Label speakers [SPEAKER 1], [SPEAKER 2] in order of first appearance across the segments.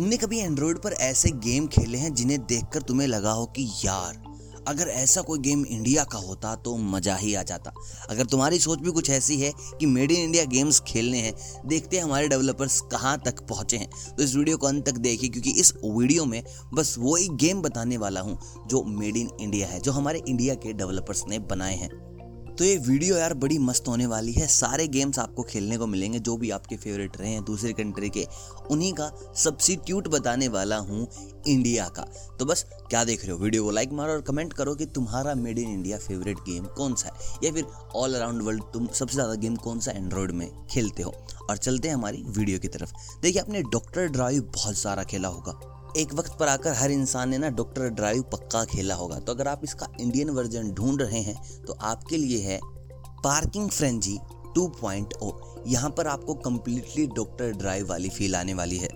[SPEAKER 1] तुमने कभी एंड्रॉयड पर ऐसे गेम खेले हैं जिन्हें देखकर तुम्हें लगा हो कि यार, अगर ऐसा कोई गेम इंडिया का होता तो मज़ा ही आ जाता। अगर तुम्हारी सोच भी कुछ ऐसी है कि मेड इन इंडिया गेम्स खेलने हैं, देखते हैं हमारे डेवलपर्स कहाँ तक पहुँचे हैं। तो इस वीडियो को अंत तक देखिए, क्योंकि इस वीडियो में बस वो ही गेम बताने वाला हूँ जो मेड इन इंडिया है, जो हमारे इंडिया के डेवलपर्स ने बनाए हैं। तो ये वीडियो यार बड़ी मस्त होने वाली है। सारे गेम्स आपको खेलने को मिलेंगे, जो भी आपके फेवरेट रहे हैं दूसरे कंट्री के, उन्हीं का सब्सिट्यूट बताने वाला हूँ इंडिया का। तो बस, क्या देख रहे हो? वीडियो को लाइक मारो और कमेंट करो कि तुम्हारा made in India favourite game कौन सा है, या फिर ऑल अराउंड वर्ल्ड तुम सबसे ज़्यादा गेम कौन सा एंड्रॉयड में खेलते हो। और चलते हैं हमारी वीडियो की तरफ़। देखिए, आपने डॉक्टर ड्राइव बहुत सारा खेला होगा। एक वक्त पर आकर हर इंसान ने ना डॉक्टर ड्राइव पक्का खेला होगा। तो अगर आप इसका इंडियन वर्जन ढूंढ रहे हैं तो आपके लिए है पार्किंग फ्रेंजी 2.0 यहाँ पर आपको कम्प्लीटली डॉक्टर ड्राइव वाली फील आने वाली है।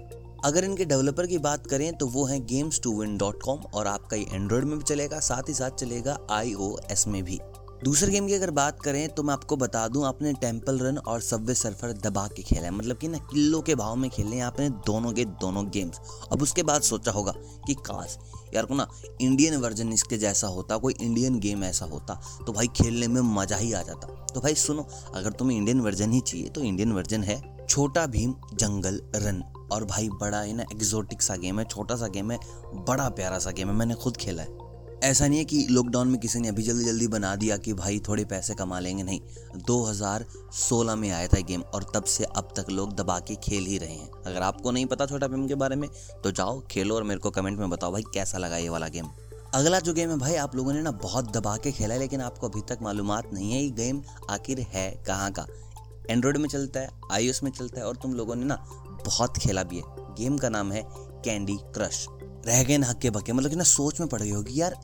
[SPEAKER 1] अगर इनके डेवलपर की बात करें तो वो है games to win dot com और आपका ये एंड्रॉयड में भी चलेगा, साथ ही साथ चलेगा आई में भी। दूसरे गेम की अगर बात करें तो मैं आपको बता दूँ, आपने टेंपल रन और सबवे सर्फर दबा के खेला है। मतलब कि ना किलो के भाव में खेले हैं आपने दोनों के दोनों गेम्स अब उसके बाद सोचा होगा कि काश, यार को ना इंडियन वर्जन इसके जैसा होता, कोई इंडियन गेम ऐसा होता तो भाई खेलने में मज़ा ही आ जाता। तो भाई सुनो, अगर तुम्हें इंडियन वर्जन ही चाहिए तो इंडियन वर्जन है छोटा भीम जंगल रन। और भाई बड़ा है ना एग्जोटिक सा गेम है, छोटा सा गेम है, बड़ा प्यारा सा गेम है, मैंने खुद खेला है। ऐसा नहीं है कि लॉकडाउन में किसी ने अभी जल्दी जल्दी बना दिया कि भाई थोड़े पैसे कमा लेंगे, नहीं। 2016 में आया था गेम और तब से अब तक लोग दबा के खेल ही रहे हैं। अगर आपको नहीं पता छोटा भीम के बारे में तो जाओ, खेलो और मेरे को कमेंट में बताओ भाई कैसा लगा ये वाला गेम अगला जो गेम है भाई, आप लोगों ने ना बहुत दबा के खेला है, लेकिन आपको अभी तक मालूम नहीं है ये गेम आखिर है कहाँ का। एंड्रॉयड में चलता है आई में चलता है, और तुम लोगों ने ना बहुत खेला भी है। गेम का नाम है कैंडी क्रश रह गए ना हक्के बक्के मतलब कि ना सोच में पड़ गई होगी, यार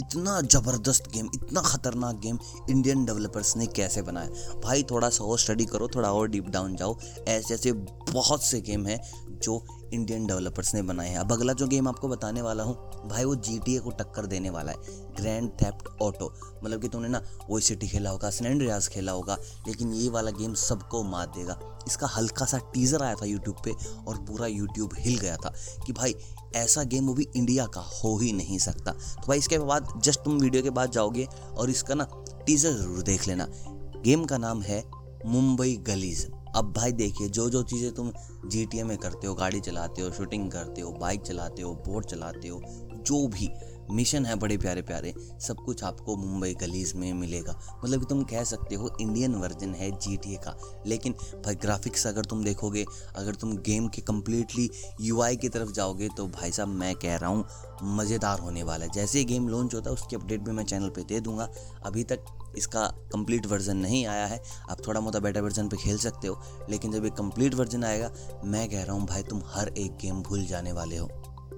[SPEAKER 1] इतना ज़बरदस्त गेम, इतना ख़तरनाक गेम इंडियन डेवलपर्स ने कैसे बनाया? भाई, थोड़ा सा और स्टडी करो, थोड़ा और डीप डाउन जाओ। ऐसे ऐसे बहुत से गेम हैं जो इंडियन डेवलपर्स ने बनाए हैं। अब अगला जो गेम आपको बताने वाला हूँ, भाई वो जीटीए को टक्कर देने वाला है। ग्रैंड थेप्ट ऑटो मतलब कि तुमने ना वो सिटी खेला होगा सैन रियाज खेला होगा, लेकिन ये वाला गेम सबको मात देगा। इसका हल्का सा टीज़र आया था यूट्यूब पे और पूरा यूट्यूब हिल गया था कि भाई, ऐसा गेम वो भी इंडिया का हो ही नहीं सकता। तो भाई, इसके बाद जस्ट तुम वीडियो के बाद जाओगे और इसका ना टीज़र ज़रूर देख लेना। गेम का नाम है मुंबई गलीज़ अब भाई देखिए जो जो चीज़ें तुम जी टी ए में करते हो, गाड़ी चलाते हो शूटिंग करते हो बाइक चलाते हो बोट चलाते हो, जो भी मिशन है बड़े प्यारे प्यारे, सब कुछ आपको मुंबई गलीज में मिलेगा। मतलब कि तुम कह सकते हो इंडियन वर्जन है जीटीए का। लेकिन भाई ग्राफिक्स अगर तुम देखोगे, अगर तुम गेम के कम्प्लीटली यू की तरफ़ जाओगे तो भाई साहब मैं कह रहा हूँ, मज़ेदार होने वाला है। जैसे ही गेम लॉन्च होता है, उसकी अपडेट भी मैं चैनल पे दे दूँगा। अभी तक इसका कंप्लीट वर्जन नहीं आया है। आप थोड़ा मोटा बेटा वर्जन पे खेल सकते हो, लेकिन जब ये कंप्लीट वर्जन आएगा, मैं कह रहा हूँ, भाई तुम हर एक गेम भूल जाने वाले हो।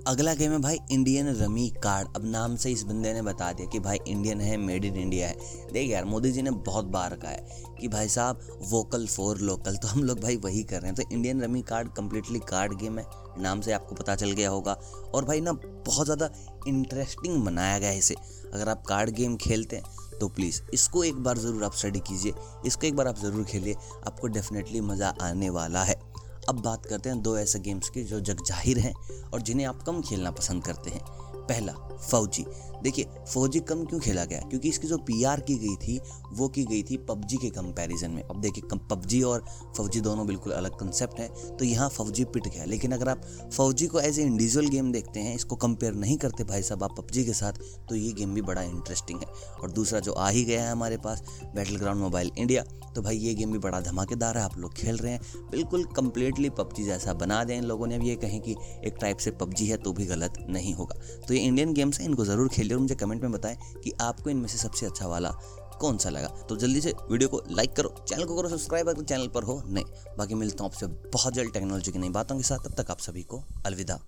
[SPEAKER 1] अगला गेम है भाई इंडियन रमी कार्ड। अब नाम से इस बंदे ने बता दिया कि भाई इंडियन है, मेड इन इंडिया है। देख यार, मोदी जी ने बहुत बार कहा है कि भाई साहब वोकल फॉर लोकल तो हम लोग भाई वही कर रहे हैं। तो Indian rummy card completely card game है। नाम से आपको पता चल गया होगा। और भाई ना, बहुत ज़्यादा इंटरेस्टिंग बनाया गया है इसे। अगर आप कार्ड गेम खेलते हैं तो प्लीज़ इसको एक बार ज़रूर आप स्टडी कीजिए। इसको एक बार आप ज़रूर खेलिए। आपको डेफिनेटली मज़ा आने वाला है। अब बात करते हैं दो ऐसे गेम्स की जो जग ज़ाहिर हैं और जिन्हें आप कम खेलना पसंद करते हैं। पहला फौजी। देखिए, फौजी कम क्यों खेला गया? क्योंकि इसकी जो पीआर की गई थी, वो की गई थी पबजी के कंपैरिजन में। अब देखिए पबजी और फौजी दोनों बिल्कुल अलग कंसेप्ट है तो यहाँ फौजी पिट गया। लेकिन अगर आप फौजी को एज ए इंडिविजुअल गेम देखते हैं, इसको कंपेयर नहीं करते भाई साहब आप पबजी के साथ तो ये गेम भी बड़ा इंटरेस्टिंग है। और दूसरा जो आ ही गया है हमारे पास बैटल ग्राउंड मोबाइल इंडिया तो भाई ये गेम भी बड़ा धमाकेदार है, आप लोग खेल रहे हैं। बिल्कुल कंप्लीटली पबजी जैसा बना दें इन लोगों ने। अब ये कहें कि एक टाइप से पबजी है तो भी गलत नहीं होगा। तो ये इंडियन गेम्स हैं इनको ज़रूर खेलिए और मुझे कमेंट में बताएँ कि आपको इनमें से सबसे अच्छा वाला कौन सा लगा। तो जल्दी से वीडियो को लाइक करो, चैनल को करो, सब्सक्राइब अगर चैनल पर हो। नहीं, बाकी मिलता हूँ आपसे बहुत जल्द टेक्नोलॉजी की नई बातों के साथ। तब तक आप सभी को अलविदा।